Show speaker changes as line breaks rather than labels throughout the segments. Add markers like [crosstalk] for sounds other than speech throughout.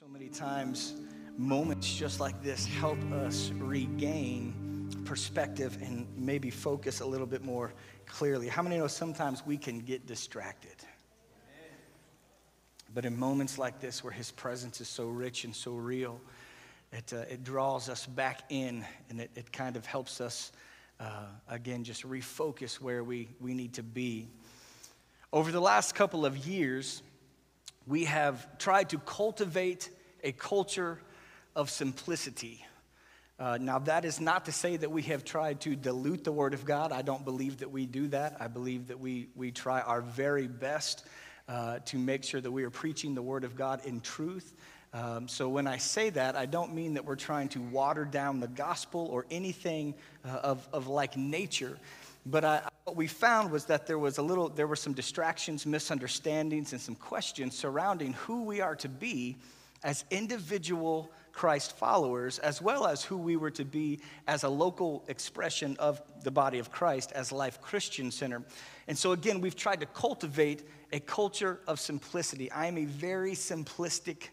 So many times, moments just like this help us regain perspective and maybe focus a little bit more clearly. How many know sometimes we can get distracted? But in moments like this, where His presence is so rich and so real, it, uh, it draws us back in and it, it kind of helps us, uh, again, just refocus where we, we need to be. Over the last couple of years, we have tried to cultivate a culture of simplicity. Uh, now, that is not to say that we have tried to dilute the Word of God. I don't believe that we do that. I believe that we, we try our very best uh, to make sure that we are preaching the Word of God in truth. Um, so, when I say that, I don't mean that we're trying to water down the gospel or anything uh, of, of like nature. But I, what we found was that there was a little, there were some distractions, misunderstandings, and some questions surrounding who we are to be as individual Christ followers, as well as who we were to be as a local expression of the body of Christ as Life Christian Center. And so, again, we've tried to cultivate a culture of simplicity. I am a very simplistic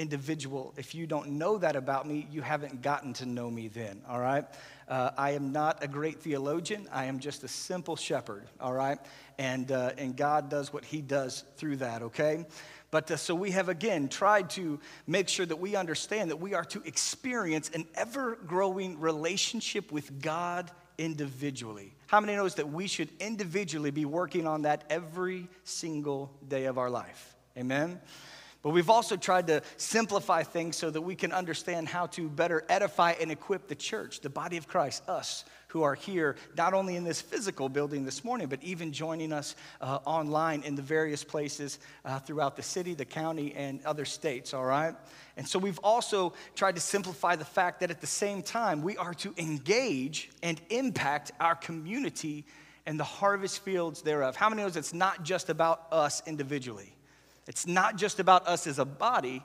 individual. If you don't know that about me, you haven't gotten to know me then, all right? Uh, I am not a great theologian. I am just a simple shepherd, all right? And, uh, and God does what he does through that, okay? But uh, so we have again tried to make sure that we understand that we are to experience an ever growing relationship with God individually. How many knows that we should individually be working on that every single day of our life? Amen. But we've also tried to simplify things so that we can understand how to better edify and equip the church, the body of Christ, us who are here, not only in this physical building this morning, but even joining us uh, online in the various places uh, throughout the city, the county, and other states, all right? And so we've also tried to simplify the fact that at the same time, we are to engage and impact our community and the harvest fields thereof. How many knows it's not just about us individually? It's not just about us as a body,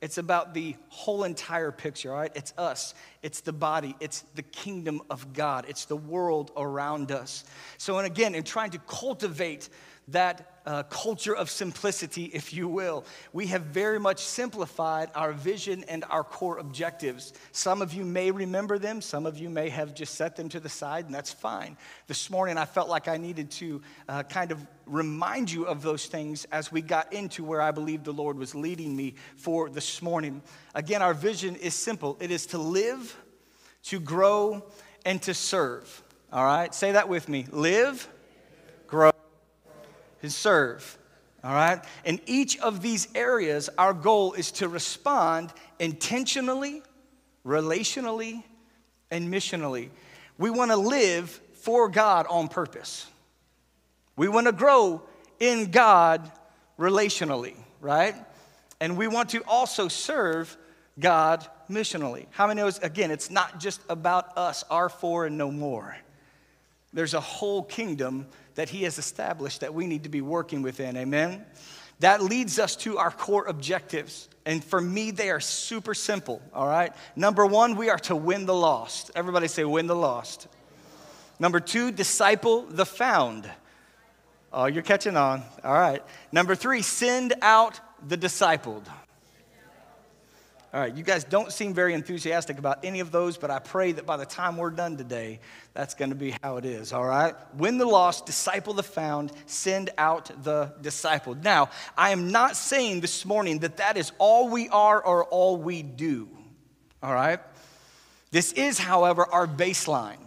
it's about the whole entire picture, all right? It's us, it's the body, it's the kingdom of God, it's the world around us. So, and again, in trying to cultivate that uh, culture of simplicity, if you will. We have very much simplified our vision and our core objectives. Some of you may remember them, some of you may have just set them to the side, and that's fine. This morning, I felt like I needed to uh, kind of remind you of those things as we got into where I believe the Lord was leading me for this morning. Again, our vision is simple it is to live, to grow, and to serve. All right? Say that with me live, and serve. All right? In each of these areas, our goal is to respond intentionally, relationally, and missionally. We want to live for God on purpose. We want to grow in God relationally, right? And we want to also serve God missionally. How many knows, again, it's not just about us, our four and no more. There's a whole kingdom that He has established that we need to be working within. Amen? That leads us to our core objectives. And for me, they are super simple, all right? Number one, we are to win the lost. Everybody say, win the lost. Number two, disciple the found. Oh, you're catching on. All right. Number three, send out the discipled. All right, you guys don't seem very enthusiastic about any of those, but I pray that by the time we're done today, that's going to be how it is, all right? Win the lost, disciple the found, send out the discipled. Now, I am not saying this morning that that is all we are or all we do, all right? This is, however, our baseline.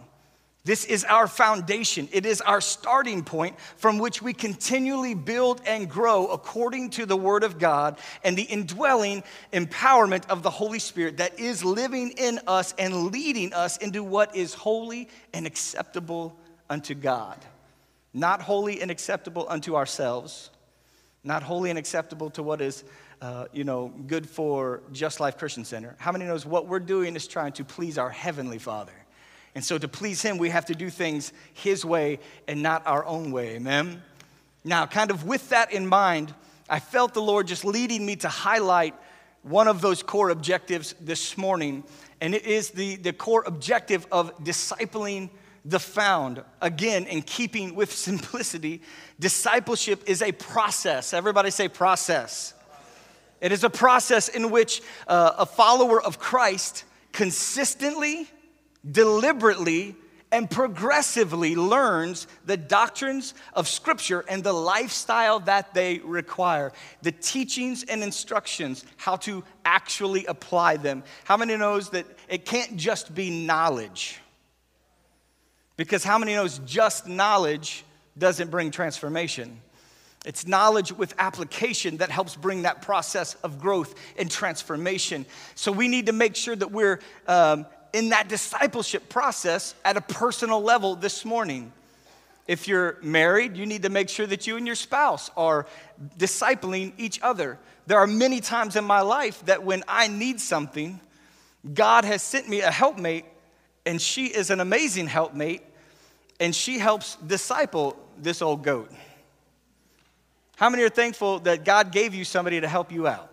This is our foundation. It is our starting point from which we continually build and grow according to the Word of God and the indwelling empowerment of the Holy Spirit that is living in us and leading us into what is holy and acceptable unto God. Not holy and acceptable unto ourselves, not holy and acceptable to what is. Uh, you know, good for Just Life Christian Center. How many knows what we're doing is trying to please our Heavenly Father? And so to please Him, we have to do things His way and not our own way. Amen? Now, kind of with that in mind, I felt the Lord just leading me to highlight one of those core objectives this morning, and it is the, the core objective of discipling the found. Again, in keeping with [laughs] simplicity, discipleship is a process. Everybody say process. It is a process in which uh, a follower of Christ consistently, deliberately, and progressively learns the doctrines of Scripture and the lifestyle that they require, the teachings and instructions, how to actually apply them. How many knows that it can't just be knowledge? Because how many knows just knowledge doesn't bring transformation? It's knowledge with application that helps bring that process of growth and transformation. So we need to make sure that we're um, in that discipleship process at a personal level this morning. If you're married, you need to make sure that you and your spouse are discipling each other. There are many times in my life that when I need something, God has sent me a helpmate, and she is an amazing helpmate, and she helps disciple this old goat. How many are thankful that God gave you somebody to help you out?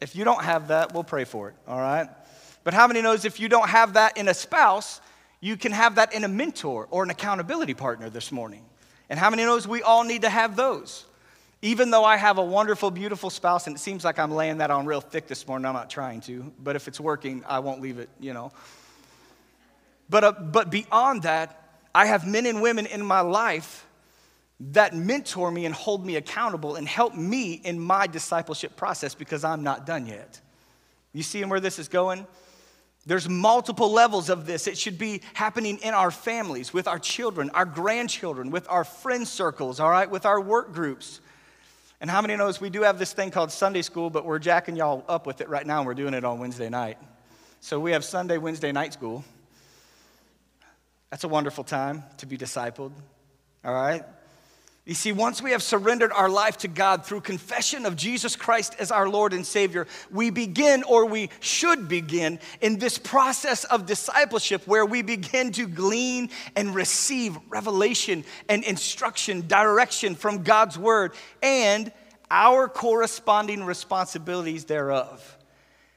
If you don't have that, we'll pray for it, all right? But how many knows if you don't have that in a spouse, you can have that in a mentor or an accountability partner this morning? And how many knows we all need to have those? Even though I have a wonderful, beautiful spouse, and it seems like I'm laying that on real thick this morning, I'm not trying to, but if it's working, I won't leave it, you know. But, uh, but beyond that, I have men and women in my life that mentor me and hold me accountable and help me in my discipleship process because I'm not done yet. You seeing where this is going? There's multiple levels of this. It should be happening in our families, with our children, our grandchildren, with our friend circles, all right, with our work groups. And how many knows we do have this thing called Sunday school, but we're jacking y'all up with it right now and we're doing it on Wednesday night. So we have Sunday, Wednesday night school. That's a wonderful time to be discipled, all right? You see, once we have surrendered our life to God through confession of Jesus Christ as our Lord and Savior, we begin, or we should begin, in this process of discipleship where we begin to glean and receive revelation and instruction, direction from God's Word, and our corresponding responsibilities thereof.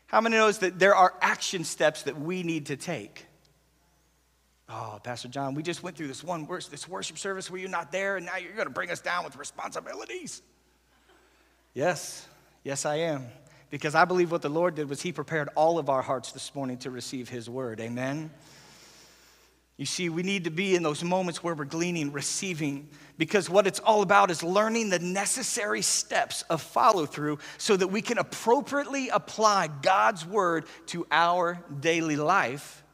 How many knows that there are action steps that we need to take? Oh, Pastor John, we just went through this one this worship service where you're not there, and now you're going to bring us down with responsibilities. Yes, yes, I am. Because I believe what the Lord did was He prepared all of our hearts this morning to receive His word. Amen. You see, we need to be in those moments where we're gleaning, receiving, because what it's all about is learning the necessary steps of follow through so that we can appropriately apply God's word to our daily life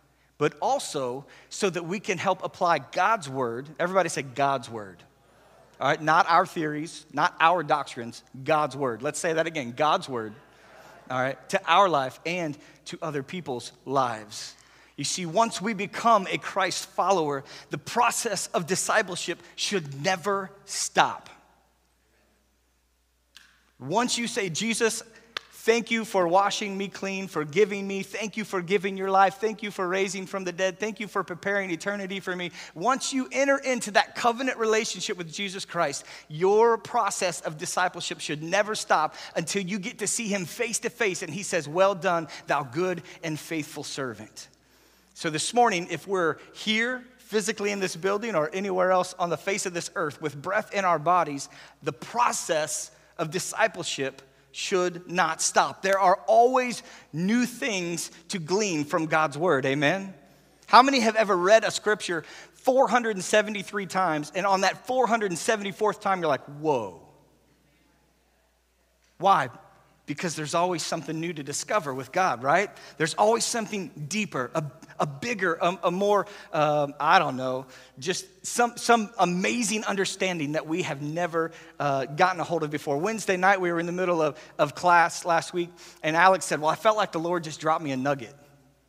but also so that we can help apply God's word. Everybody say God's word. All right, not our theories, not our doctrines, God's word. Let's say that again God's word. All right, to our life and to other people's lives. You see, once we become a Christ follower, the process of discipleship should never stop. Once you say, Jesus, Thank you for washing me clean, for giving me. Thank you for giving your life. Thank you for raising from the dead. Thank you for preparing eternity for me. Once you enter into that covenant relationship with Jesus Christ, your process of discipleship should never stop until you get to see him face to face and he says, Well done, thou good and faithful servant. So this morning, if we're here, physically in this building or anywhere else on the face of this earth with breath in our bodies, the process of discipleship should not stop. There are always new things to glean from God's word. Amen. How many have ever read a scripture 473 times and on that 474th time you're like, whoa? Why? Because there's always something new to discover with God, right? There's always something deeper, a a bigger, a, a more, um, I don't know, just some, some amazing understanding that we have never uh, gotten a hold of before. Wednesday night, we were in the middle of, of class last week, and Alex said, Well, I felt like the Lord just dropped me a nugget.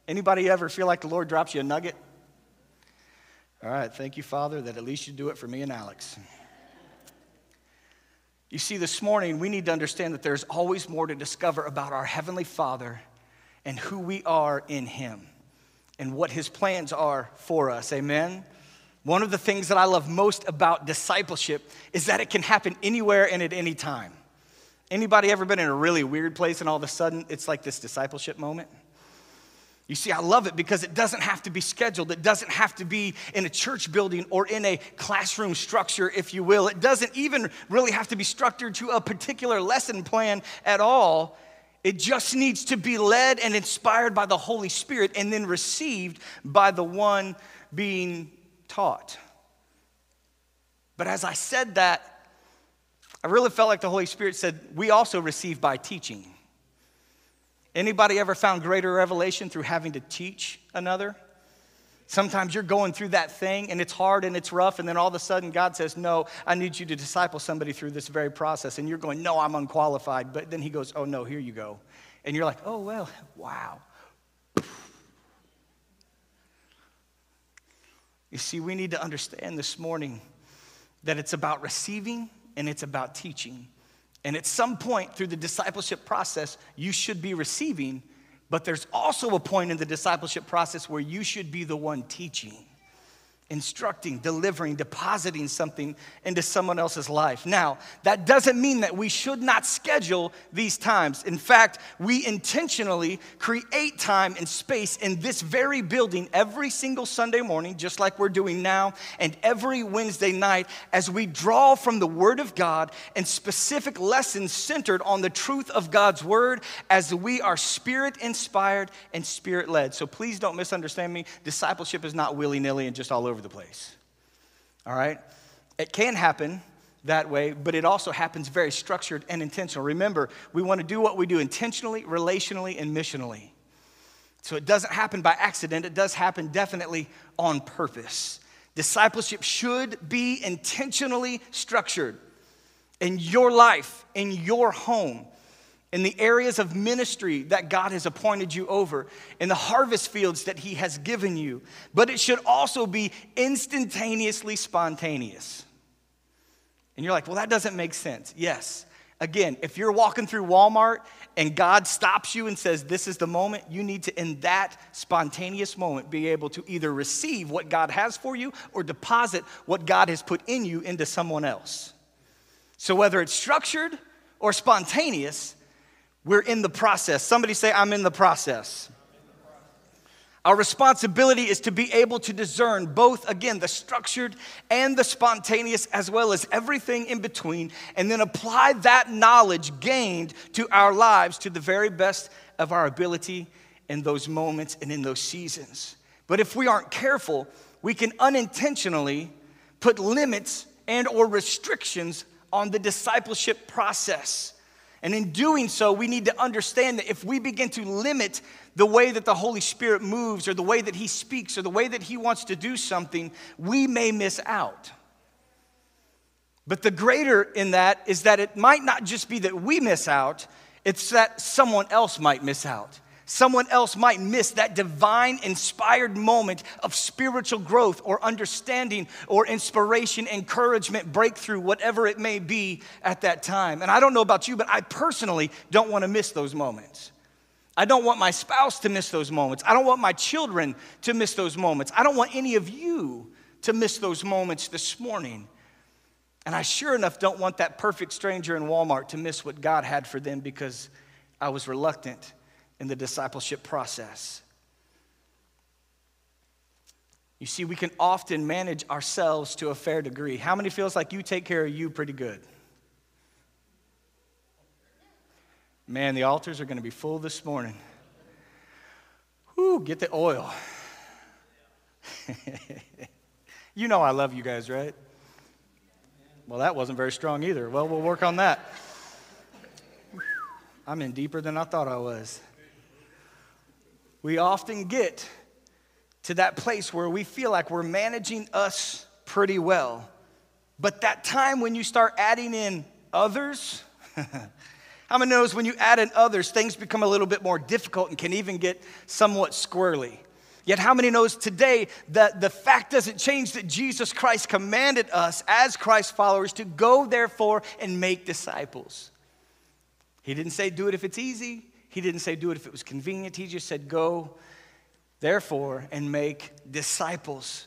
Anybody ever feel like the Lord drops you a nugget? All right, thank you, Father, that at least you do it for me and Alex. You see, this morning, we need to understand that there's always more to discover about our Heavenly Father and who we are in Him and what his plans are for us. Amen. One of the things that I love most about discipleship is that it can happen anywhere and at any time. Anybody ever been in a really weird place and all of a sudden it's like this discipleship moment? You see, I love it because it doesn't have to be scheduled. It doesn't have to be in a church building or in a classroom structure, if you will. It doesn't even really have to be structured to a particular lesson plan at all. It just needs to be led and inspired by the Holy Spirit and then received by the one being taught. But as I said that, I really felt like the Holy Spirit said, We also receive by teaching. Anybody ever found greater revelation through having to teach another? Sometimes you're going through that thing and it's hard and it's rough, and then all of a sudden God says, No, I need you to disciple somebody through this very process. And you're going, No, I'm unqualified. But then He goes, Oh, no, here you go. And you're like, Oh, well, wow. You see, we need to understand this morning that it's about receiving and it's about teaching. And at some point through the discipleship process, you should be receiving, but there's also a point in the discipleship process where you should be the one teaching instructing, delivering, depositing something into someone else's life. Now, that doesn't mean that we should not schedule these times. In fact, we intentionally create time and space in this very building every single Sunday morning, just like we're doing now, and every Wednesday night as we draw from the Word of God and specific lessons centered on the truth of God's Word as we are spirit inspired and spirit led. So please don't misunderstand me. Discipleship is not willy nilly and just all over the place. All right? It can happen that way, but it also happens very structured and intentional. Remember, we want to do what we do intentionally, relationally, and missionally. So it doesn't happen by accident, it does happen definitely on purpose. Discipleship should be intentionally structured in your life, in your home, in the areas of ministry that God has appointed you over, in the harvest fields that He has given you. But it should also be instantaneously spontaneous. And you're like, well, that doesn't make sense. Yes. Again, if you're walking through Walmart and God stops you and says, This is the moment, you need to, in that spontaneous moment, be able to either receive what God has for you or deposit what God has put in you into someone else. So, whether it's structured or spontaneous, we're in the process. Somebody say, I'm in the process. Our responsibility is to be able to discern both, again, the structured and the spontaneous, as well as everything in between, and then apply that knowledge gained to our lives to the very best of our ability in those moments and in those seasons. But if we aren't careful, we can unintentionally put limits and or restrictions on the discipleship process and in doing so, we need to understand that if we begin to limit the way that the Holy Spirit moves, or the way that He speaks, or the way that He wants to do something, we may miss out. But the greater in that is that it might not just be that we miss out, it's that someone else might miss out someone else might miss that divine inspired moment of spiritual growth or understanding or inspiration, encouragement, breakthrough, whatever it may be at that time. And I don't know about you, but I personally don't want to miss those moments. I don't want my spouse to miss those moments. I don't want my children to miss those moments. I don't want any of you to miss those moments this morning. And I sure enough don't want that perfect stranger in Walmart to miss what God had for them because I was reluctant in the discipleship process. You see, we can often manage ourselves to a fair degree. How many feels like you take care of you pretty good? Man, the altars are going to be full this morning. Whoo, get the oil. [laughs] you know I love you guys, right? Well, that wasn't very strong either. Well, we'll work on that. I'm in deeper than I thought I was we often get to that place where we feel like we're managing us pretty well. But that time when you start adding in others, [laughs] how many knows when you add in others, things become a little bit more difficult and can even get somewhat squirrely? Yet, how many knows today that the fact doesn't change that Jesus Christ commanded us as Christ followers to go, therefore, and make disciples? He didn't say do it if it's easy. He didn't say do it if it was convenient. He just said go, therefore, and make disciples.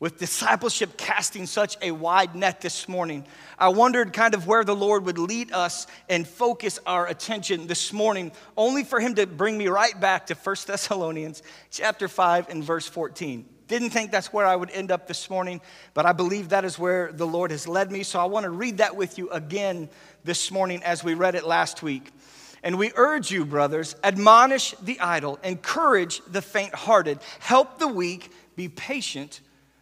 with discipleship casting such a wide net this morning, I wondered kind of where the Lord would lead us and focus our attention this morning, only for Him to bring me right back to 1 Thessalonians chapter 5 and verse 14. Didn't think that's where I would end up this morning, but I believe that is where the Lord has led me. So I want to read that with you again this morning as we read it last week. And we urge you, brothers, admonish the idle, encourage the faint hearted, help the weak, be patient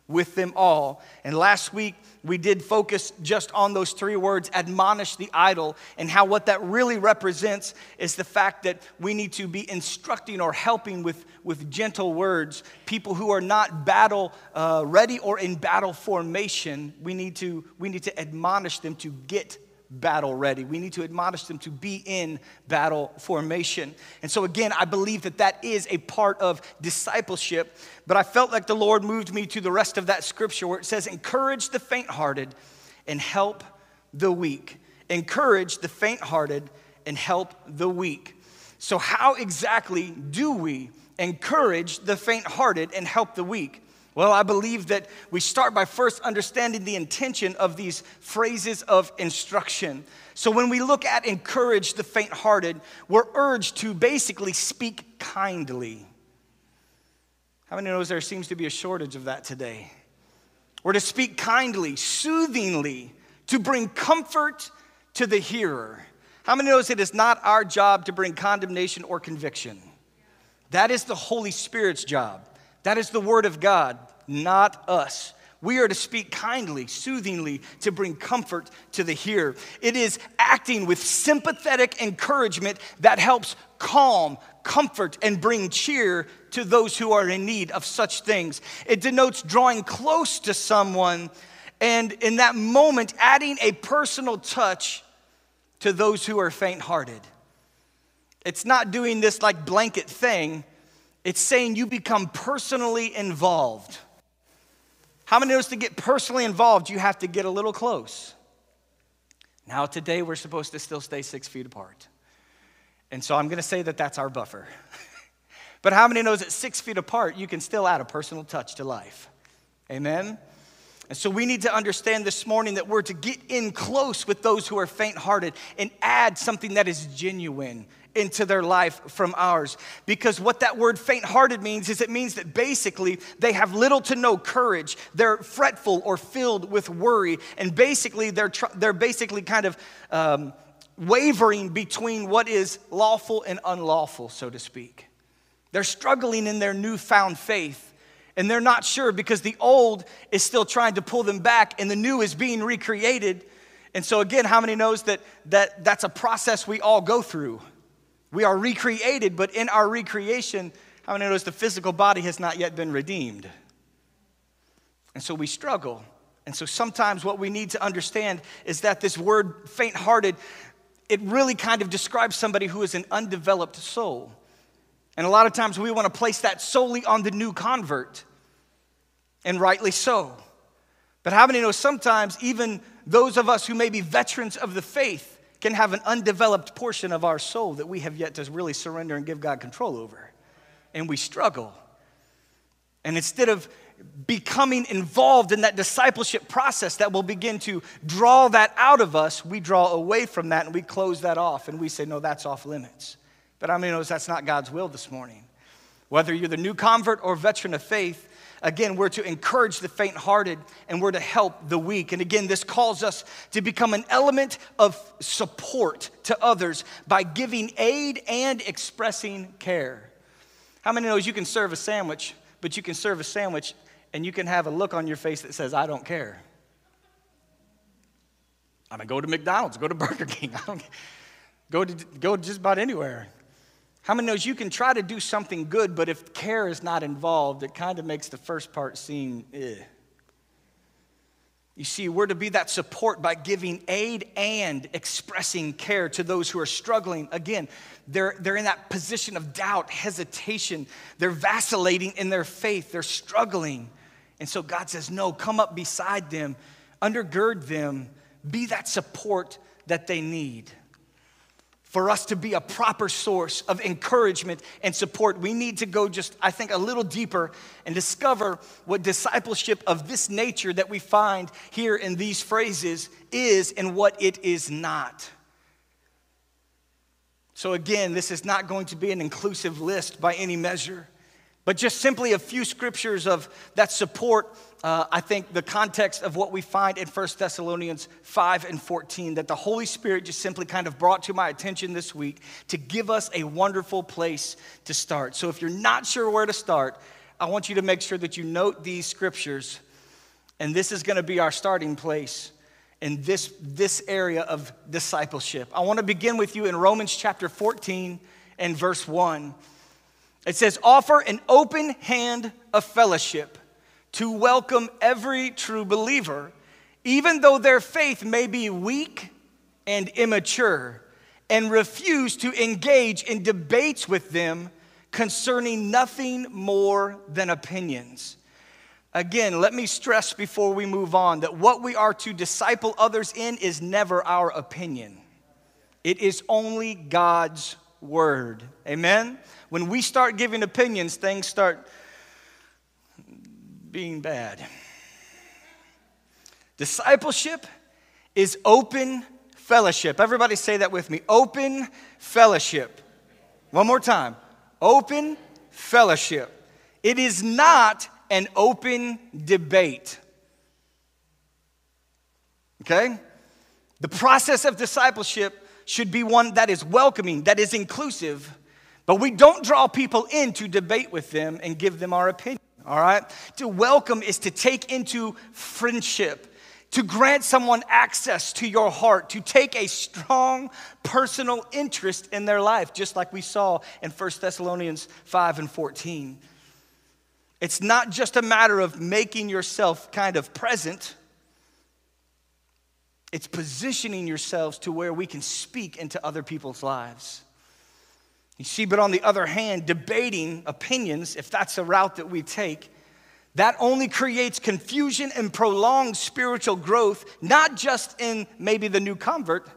with them all. And last week, we did focus just on those three words admonish the idle and how what that really represents is the fact that we need to be instructing or helping with, with gentle words people who are not battle uh, ready or in battle formation we need to we need to admonish them to get battle ready. We need to admonish them to be in battle formation. And so, again, I believe that that is a part of discipleship. But I felt like the Lord moved me to the rest of that scripture where it says, Encourage the faint hearted and help the weak. Encourage the faint hearted and help the weak. So, how exactly do we encourage the faint hearted and help the weak? Well, I believe that we start by first understanding the intention of these phrases of instruction. So, when we look at encourage the faint hearted, we're urged to basically speak kindly. How many knows there seems to be a shortage of that today? Or to speak kindly, soothingly, to bring comfort to the hearer. How many knows it is not our job to bring condemnation or conviction? That is the Holy Spirit's job. That is the Word of God, not us. We are to speak kindly, soothingly, to bring comfort to the hearer. It is acting with sympathetic encouragement that helps calm, comfort, and bring cheer to those who are in need of such things. It denotes drawing close to someone and in that moment adding a personal touch to those who are faint hearted. It's not doing this like blanket thing, it's saying you become personally involved. How many knows to get personally involved, you have to get a little close? Now, today, we're supposed to still stay six feet apart. And so I'm going to say that that's our buffer. [laughs] but how many knows that six feet apart, you can still add a personal touch to life? Amen? And so we need to understand this morning that we're to get in close with those who are faint hearted and add something that is genuine into their life from ours. Because what that word faint hearted means is it means that basically they have little to no courage. They're fretful or filled with worry. And basically, they're, tr- they're basically kind of um, wavering between what is lawful and unlawful, so to speak. They're struggling in their newfound faith and they're not sure because the old is still trying to pull them back and the new is being recreated. And so again, how many knows that, that that's a process we all go through? We are recreated, but in our recreation, how many knows the physical body has not yet been redeemed? And so we struggle. And so sometimes what we need to understand is that this word faint hearted, it really kind of describes somebody who is an undeveloped soul. And a lot of times we want to place that solely on the new convert and rightly so. But how many know sometimes even those of us who may be veterans of the faith can have an undeveloped portion of our soul that we have yet to really surrender and give God control over? And we struggle. And instead of becoming involved in that discipleship process that will begin to draw that out of us, we draw away from that and we close that off and we say, no, that's off limits. But many knows that's not God's will this morning? Whether you're the new convert or veteran of faith, Again, we're to encourage the faint hearted and we're to help the weak. And again, this calls us to become an element of support to others by giving aid and expressing care. How many knows you can serve a sandwich, but you can serve a sandwich and you can have a look on your face that says, I don't care? I mean, go to McDonald's, go to Burger King, [laughs] go to go just about anywhere. How many knows you can try to do something good, but if care is not involved, it kind of makes the first part seem eh. You see, we're to be that support by giving aid and expressing care to those who are struggling. Again, they're, they're in that position of doubt, hesitation. They're vacillating in their faith, they're struggling. And so God says, No, come up beside them, undergird them, be that support that they need. For us to be a proper source of encouragement and support, we need to go just, I think, a little deeper and discover what discipleship of this nature that we find here in these phrases is and what it is not. So, again, this is not going to be an inclusive list by any measure, but just simply a few scriptures of that support uh, I think, the context of what we find in 1 Thessalonians 5 and 14 that the Holy Spirit just simply kind of brought to my attention this week to give us a wonderful place to start. So if you're not sure where to start, I want you to make sure that you note these scriptures, and this is going to be our starting place in this, this area of discipleship. I want to begin with you in Romans chapter 14 and verse 1. It says, Offer an open hand of fellowship to welcome every true believer, even though their faith may be weak and immature, and refuse to engage in debates with them concerning nothing more than opinions. Again, let me stress before we move on that what we are to disciple others in is never our opinion. It is only God's word. Amen? When we start giving opinions, things start being bad. Discipleship is open fellowship. Everybody say that with me open fellowship. One more time open fellowship. It is not an open debate. Okay? The process of discipleship should be one that is welcoming, that is inclusive, but we don't draw people in to debate with them and give them our opinion all right? To welcome is to take into friendship, to grant someone access to your heart, to take a strong personal interest in their life, just like we saw in 1 Thessalonians 5 and 14. It's not just a matter of making yourself kind of present. It's positioning yourselves to where we can speak into other people's lives. You see, but on the other hand, debating opinions, if that's a route that we take, that only creates confusion and prolongs spiritual growth, not just in maybe the new convert,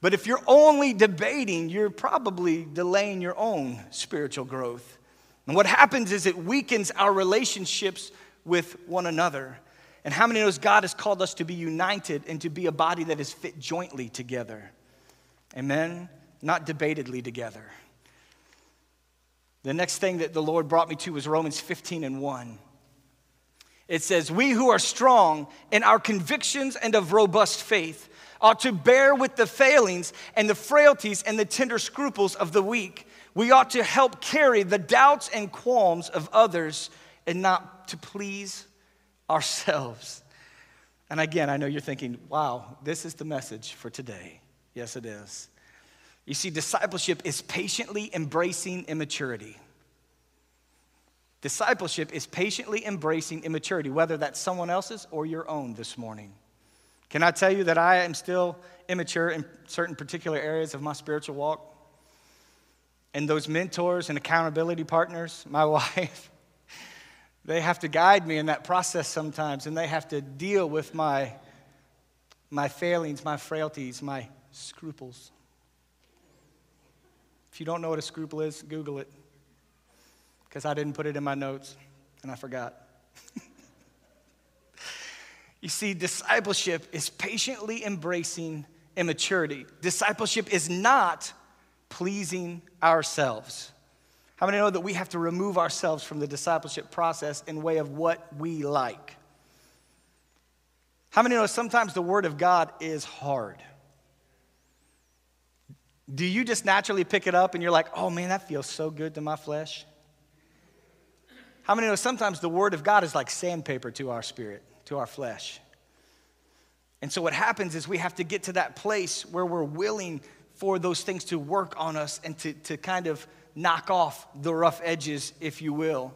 but if you're only debating, you're probably delaying your own spiritual growth. And what happens is it weakens our relationships with one another. And how many knows God has called us to be united and to be a body that is fit jointly together? Amen? Not debatedly together. The next thing that the Lord brought me to was Romans 15 and 1. It says, We who are strong in our convictions and of robust faith ought to bear with the failings and the frailties and the tender scruples of the weak. We ought to help carry the doubts and qualms of others and not to please ourselves. And again, I know you're thinking, wow, this is the message for today. Yes, it is. You see, discipleship is patiently embracing immaturity. Discipleship is patiently embracing immaturity, whether that's someone else's or your own this morning. Can I tell you that I am still immature in certain particular areas of my spiritual walk? And those mentors and accountability partners, my [laughs] wife, they have to guide me in that process sometimes, and they have to deal with my, my failings, my frailties, my scruples. If you don't know what a scruple is, Google it. Because I didn't put it in my notes and I forgot. [laughs] you see, discipleship is patiently embracing immaturity. Discipleship is not pleasing ourselves. How many know that we have to remove ourselves from the discipleship process in way of what we like? How many know sometimes the word of God is hard? Do you just naturally pick it up and you're like, oh man, that feels so good to my flesh? How many know sometimes the Word of God is like sandpaper to our spirit, to our flesh? And so what happens is we have to get to that place where we're willing for those things to work on us and to, to kind of knock off the rough edges, if you will.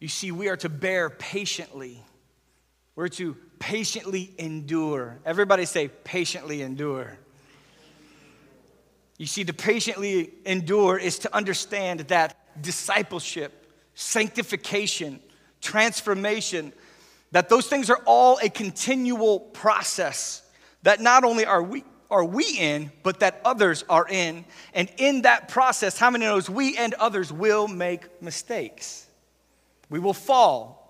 You see, we are to bear patiently. We're to patiently endure. Everybody say, patiently endure. You see, to patiently endure is to understand that discipleship, sanctification, transformation, that those things are all a continual process. That not only are we are we in, but that others are in. And in that process, how many knows we and others will make mistakes? We will fall.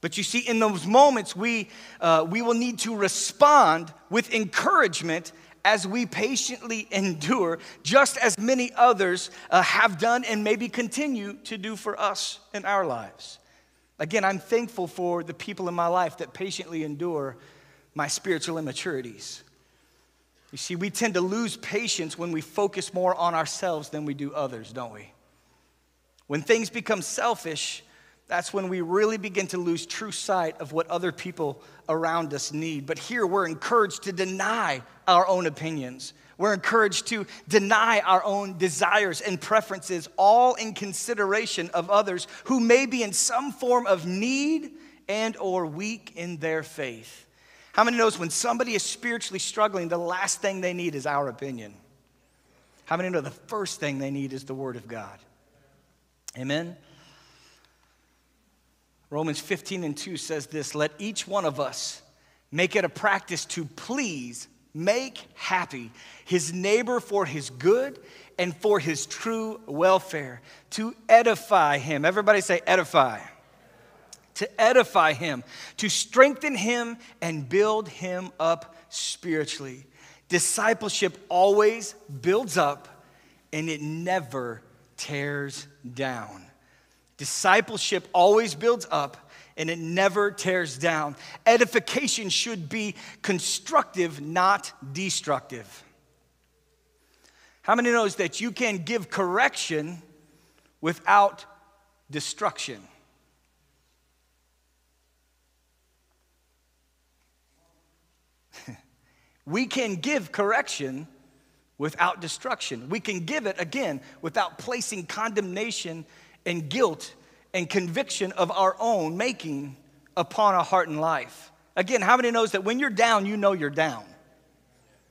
But you see, in those moments, we, uh, we will need to respond with encouragement as we patiently endure, just as many others uh, have done and maybe continue to do for us in our lives. Again, I'm thankful for the people in my life that patiently endure my spiritual immaturities. You see, we tend to lose patience when we focus more on ourselves than we do others, don't we? When things become selfish, that's when we really begin to lose true sight of what other people around us need. But here we're encouraged to deny our own opinions. We're encouraged to deny our own desires and preferences, all in consideration of others who may be in some form of need and or weak in their faith. How many knows when somebody is spiritually struggling, the last thing they need is our opinion? How many know the first thing they need is the word of God? Amen. Romans 15 and 2 says this Let each one of us make it a practice to please, make happy his neighbor for his good and for his true welfare, to edify him. Everybody say, edify. To edify him, to strengthen him and build him up spiritually. Discipleship always builds up and it never tears down. Discipleship always builds up and it never tears down. Edification should be constructive, not destructive. How many knows that you can give correction without destruction? [laughs] we can give correction without destruction. We can give it again without placing condemnation and guilt and conviction of our own making upon a heart and life. Again, how many knows that when you're down, you know you're down?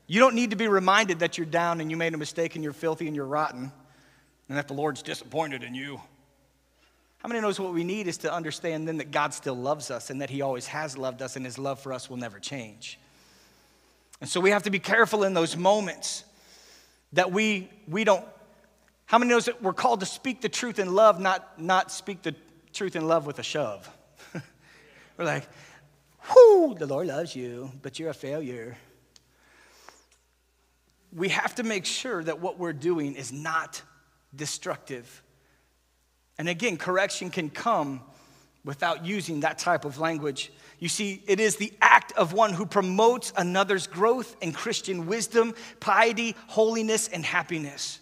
You don't need to be reminded that you're down and you made a mistake and you're filthy and you're rotten and that the Lord's disappointed in you. How many knows what we need is to understand then that God still loves us and that He always has loved us and His love for us will never change. And so we have to be careful in those moments that we, we don't how many knows that we're called to speak the truth in love, not, not speak the truth in love with a shove? [laughs] we're like, whoo, the Lord loves you, but you're a failure. We have to make sure that what we're doing is not destructive. And again, correction can come without using that type of language. You see, it is the act of one who promotes another's growth in Christian wisdom, piety, holiness, and happiness.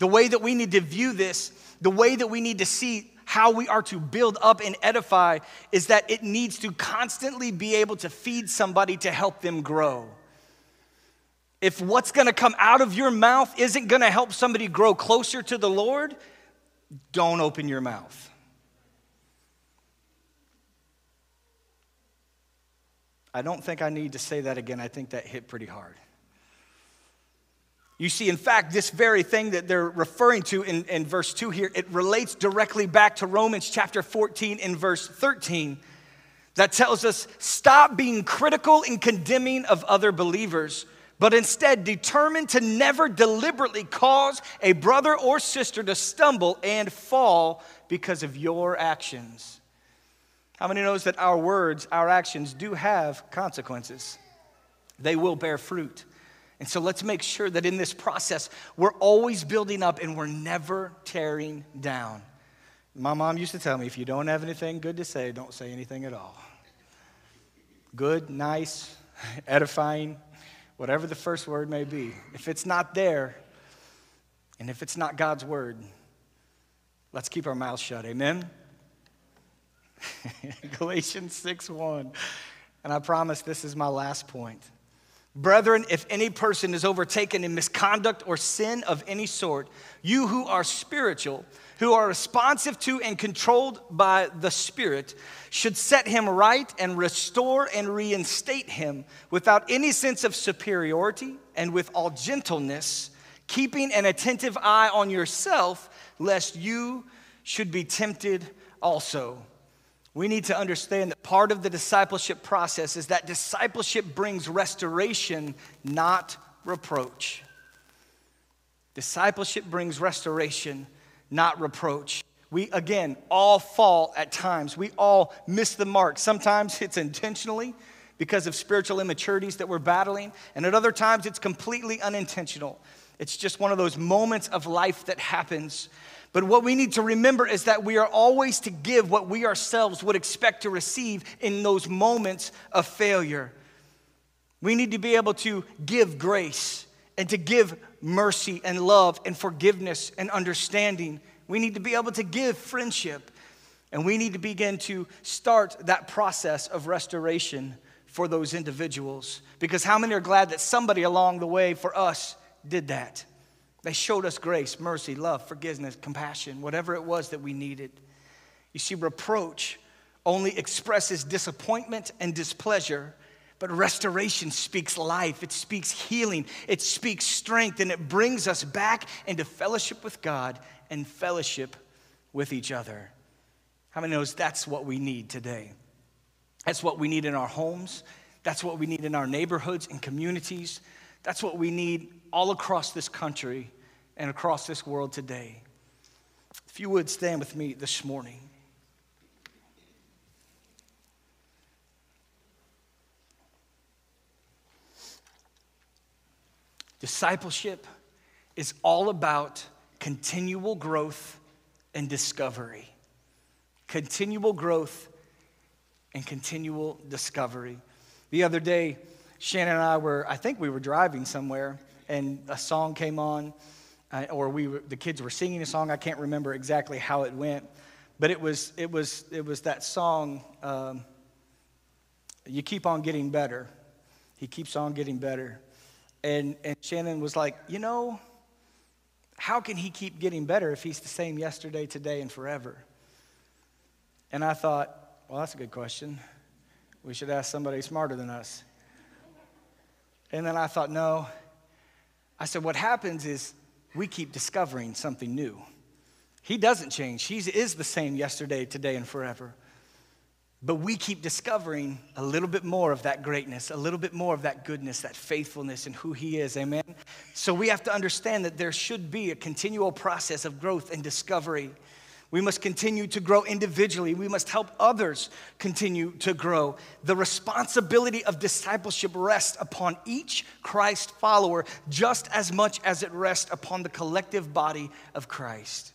The way that we need to view this, the way that we need to see how we are to build up and edify is that it needs to constantly be able to feed somebody to help them grow. If what's gonna come out of your mouth isn't gonna help somebody grow closer to the Lord, don't open your mouth. I don't think I need to say that again. I think that hit pretty hard. You see, in fact, this very thing that they're referring to in, in verse 2 here, it relates directly back to Romans chapter 14 in verse 13 that tells us stop being critical and condemning of other believers, but instead determine to never deliberately cause a brother or sister to stumble and fall because of your actions. How many knows that our words, our actions do have consequences? They will bear fruit. And so let's make sure that in this process, we're always building up and we're never tearing down. My mom used to tell me if you don't have anything good to say, don't say anything at all. Good, nice, [laughs] edifying, whatever the first word may be. If it's not there, and if it's not God's word, let's keep our mouths shut. Amen? [laughs] Galatians 6 1. And I promise this is my last point. Brethren, if any person is overtaken in misconduct or sin of any sort, you who are spiritual, who are responsive to and controlled by the Spirit, should set him right and restore and reinstate him without any sense of superiority and with all gentleness, keeping an attentive eye on yourself, lest you should be tempted also. We need to understand that part of the discipleship process is that discipleship brings restoration, not reproach. Discipleship brings restoration, not reproach. We, again, all fall at times. We all miss the mark. Sometimes it's intentionally because of spiritual immaturities that we're battling, and at other times it's completely unintentional. It's just one of those moments of life that happens. But what we need to remember is that we are always to give what we ourselves would expect to receive in those moments of failure. We need to be able to give grace and to give mercy and love and forgiveness and understanding. We need to be able to give friendship. And we need to begin to start that process of restoration for those individuals. Because how many are glad that somebody along the way for us did that? They showed us grace, mercy, love, forgiveness, compassion, whatever it was that we needed. You see, reproach only expresses disappointment and displeasure, but restoration speaks life, it speaks healing, it speaks strength, and it brings us back into fellowship with God and fellowship with each other. How many knows that's what we need today? That's what we need in our homes. That's what we need in our neighborhoods and communities. That's what we need all across this country and across this world today. If you would stand with me this morning. Discipleship is all about continual growth and discovery. Continual growth and continual discovery. The other day, Shannon and I were, I think we were driving somewhere, and a song came on, uh, or we were, the kids were singing a song. I can't remember exactly how it went, but it was, it was, it was that song, um, You Keep On Getting Better. He keeps on getting better. And, and Shannon was like, You know, how can he keep getting better if he's the same yesterday, today, and forever? And I thought, Well, that's a good question. We should ask somebody smarter than us. And then I thought, no. I said, what happens is we keep discovering something new. He doesn't change. He is the same yesterday, today, and forever. But we keep discovering a little bit more of that greatness, a little bit more of that goodness, that faithfulness, and who He is. Amen? So we have to understand that there should be a continual process of growth and discovery. We must continue to grow individually. We must help others continue to grow. The responsibility of discipleship rests upon each Christ follower just as much as it rests upon the collective body of Christ.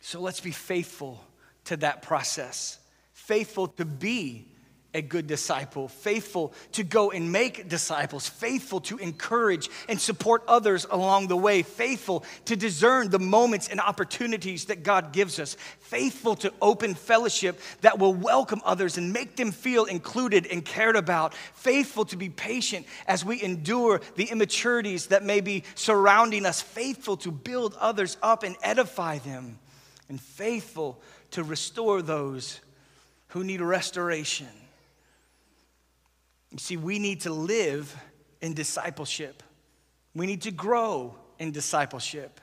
So let's be faithful to that process, faithful to be a good disciple, faithful to go and make disciples, faithful to encourage and support others along the way, faithful to discern the moments and opportunities that God gives us, faithful to open fellowship that will welcome others and make them feel included and cared about, faithful to be patient as we endure the immaturities that may be surrounding us, faithful to build others up and edify them, and faithful to restore those who need restoration. You see, we need to live in discipleship. We need to grow in discipleship.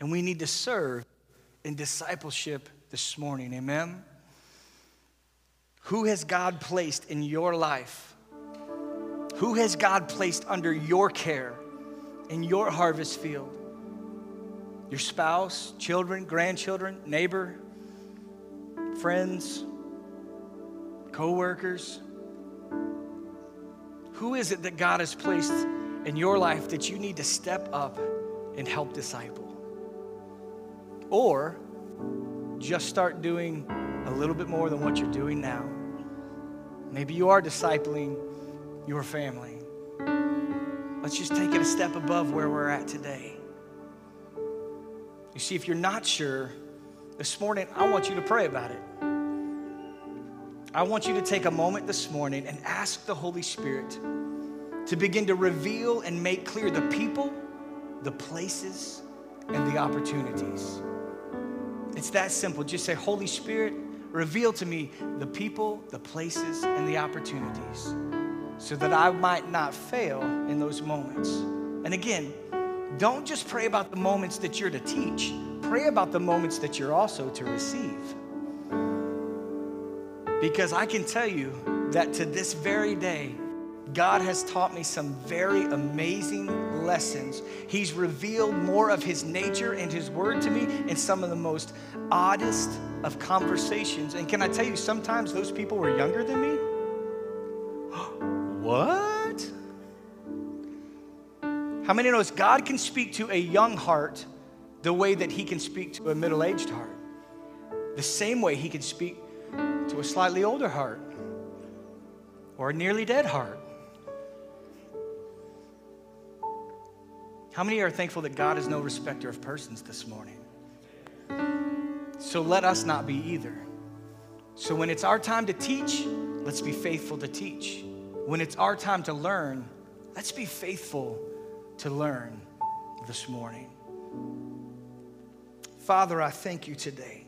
And we need to serve in discipleship this morning. Amen? Who has God placed in your life? Who has God placed under your care in your harvest field? Your spouse, children, grandchildren, neighbor, friends, co workers? Who is it that God has placed in your life that you need to step up and help disciple? Or just start doing a little bit more than what you're doing now. Maybe you are discipling your family. Let's just take it a step above where we're at today. You see, if you're not sure, this morning I want you to pray about it. I want you to take a moment this morning and ask the Holy Spirit to begin to reveal and make clear the people, the places, and the opportunities. It's that simple. Just say, Holy Spirit, reveal to me the people, the places, and the opportunities so that I might not fail in those moments. And again, don't just pray about the moments that you're to teach, pray about the moments that you're also to receive. Because I can tell you that to this very day, God has taught me some very amazing lessons. He's revealed more of His nature and His word to me in some of the most oddest of conversations. And can I tell you, sometimes those people were younger than me? [gasps] what? How many knows God can speak to a young heart the way that He can speak to a middle aged heart? The same way He can speak to a slightly older heart or a nearly dead heart. How many are thankful that God is no respecter of persons this morning? So let us not be either. So when it's our time to teach, let's be faithful to teach. When it's our time to learn, let's be faithful to learn this morning. Father, I thank you today.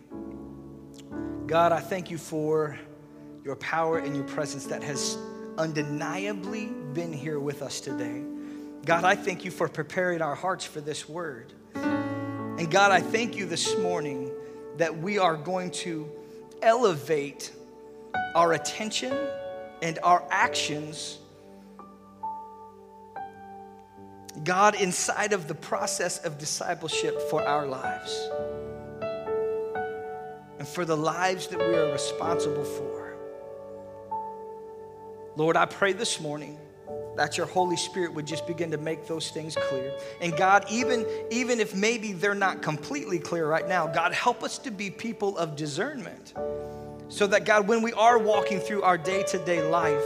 God, I thank you for your power and your presence that has undeniably been here with us today. God, I thank you for preparing our hearts for this word. And God, I thank you this morning that we are going to elevate our attention and our actions, God, inside of the process of discipleship for our lives and for the lives that we are responsible for. Lord, I pray this morning that your Holy Spirit would just begin to make those things clear. And God, even, even if maybe they're not completely clear right now, God, help us to be people of discernment. So that, God, when we are walking through our day to day life,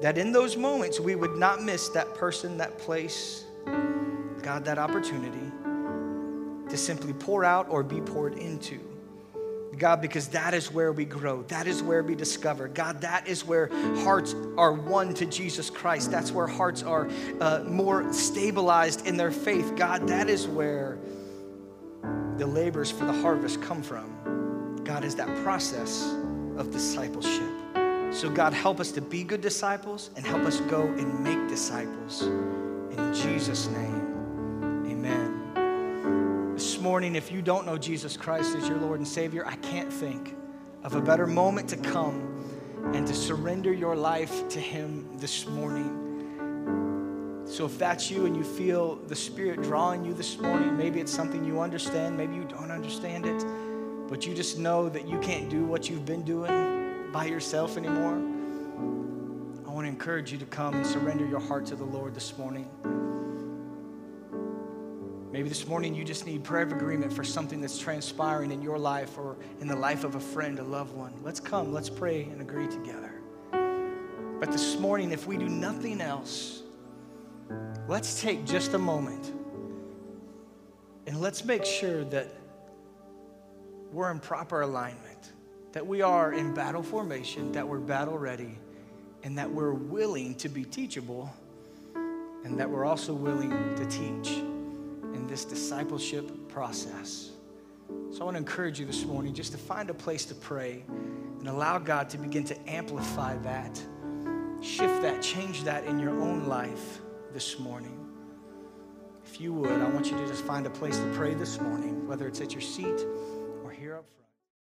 that in those moments we would not miss that person, that place, God, that opportunity to simply pour out or be poured into. God, because that is where we grow. That is where we discover. God, that is where hearts are won to Jesus Christ. That's where hearts are uh, more stabilized in their faith. God, that is where the labors for the harvest come from. God, is that process of discipleship. So, God, help us to be good disciples and help us go and make disciples. In Jesus' name, morning, if you don't know Jesus Christ as your Lord and Savior, I can't think of a better moment to come and to surrender your life to Him this morning. So, if that's you and you feel the Spirit drawing you this morning, maybe it's something you understand, maybe you don't understand it, but you just know that you can't do what you've been doing by yourself anymore. I want to encourage you to come and surrender your heart to the Lord this morning. Maybe this morning you just need prayer of agreement for something that's transpiring in your life or in the life of a friend, a loved one. Let's come, let's pray and agree together. But this morning, if we do nothing else, let's take just a moment and let's make sure that we're in proper alignment, that we are in battle formation, that we're battle ready, and that we're willing to be teachable, and that we're also willing to teach in this discipleship process. So I want to encourage you this morning just to find a place to pray and allow God to begin to amplify that, shift that, change that in your own life this morning. If you would, I want you to just find a place to pray this morning, whether it's at your seat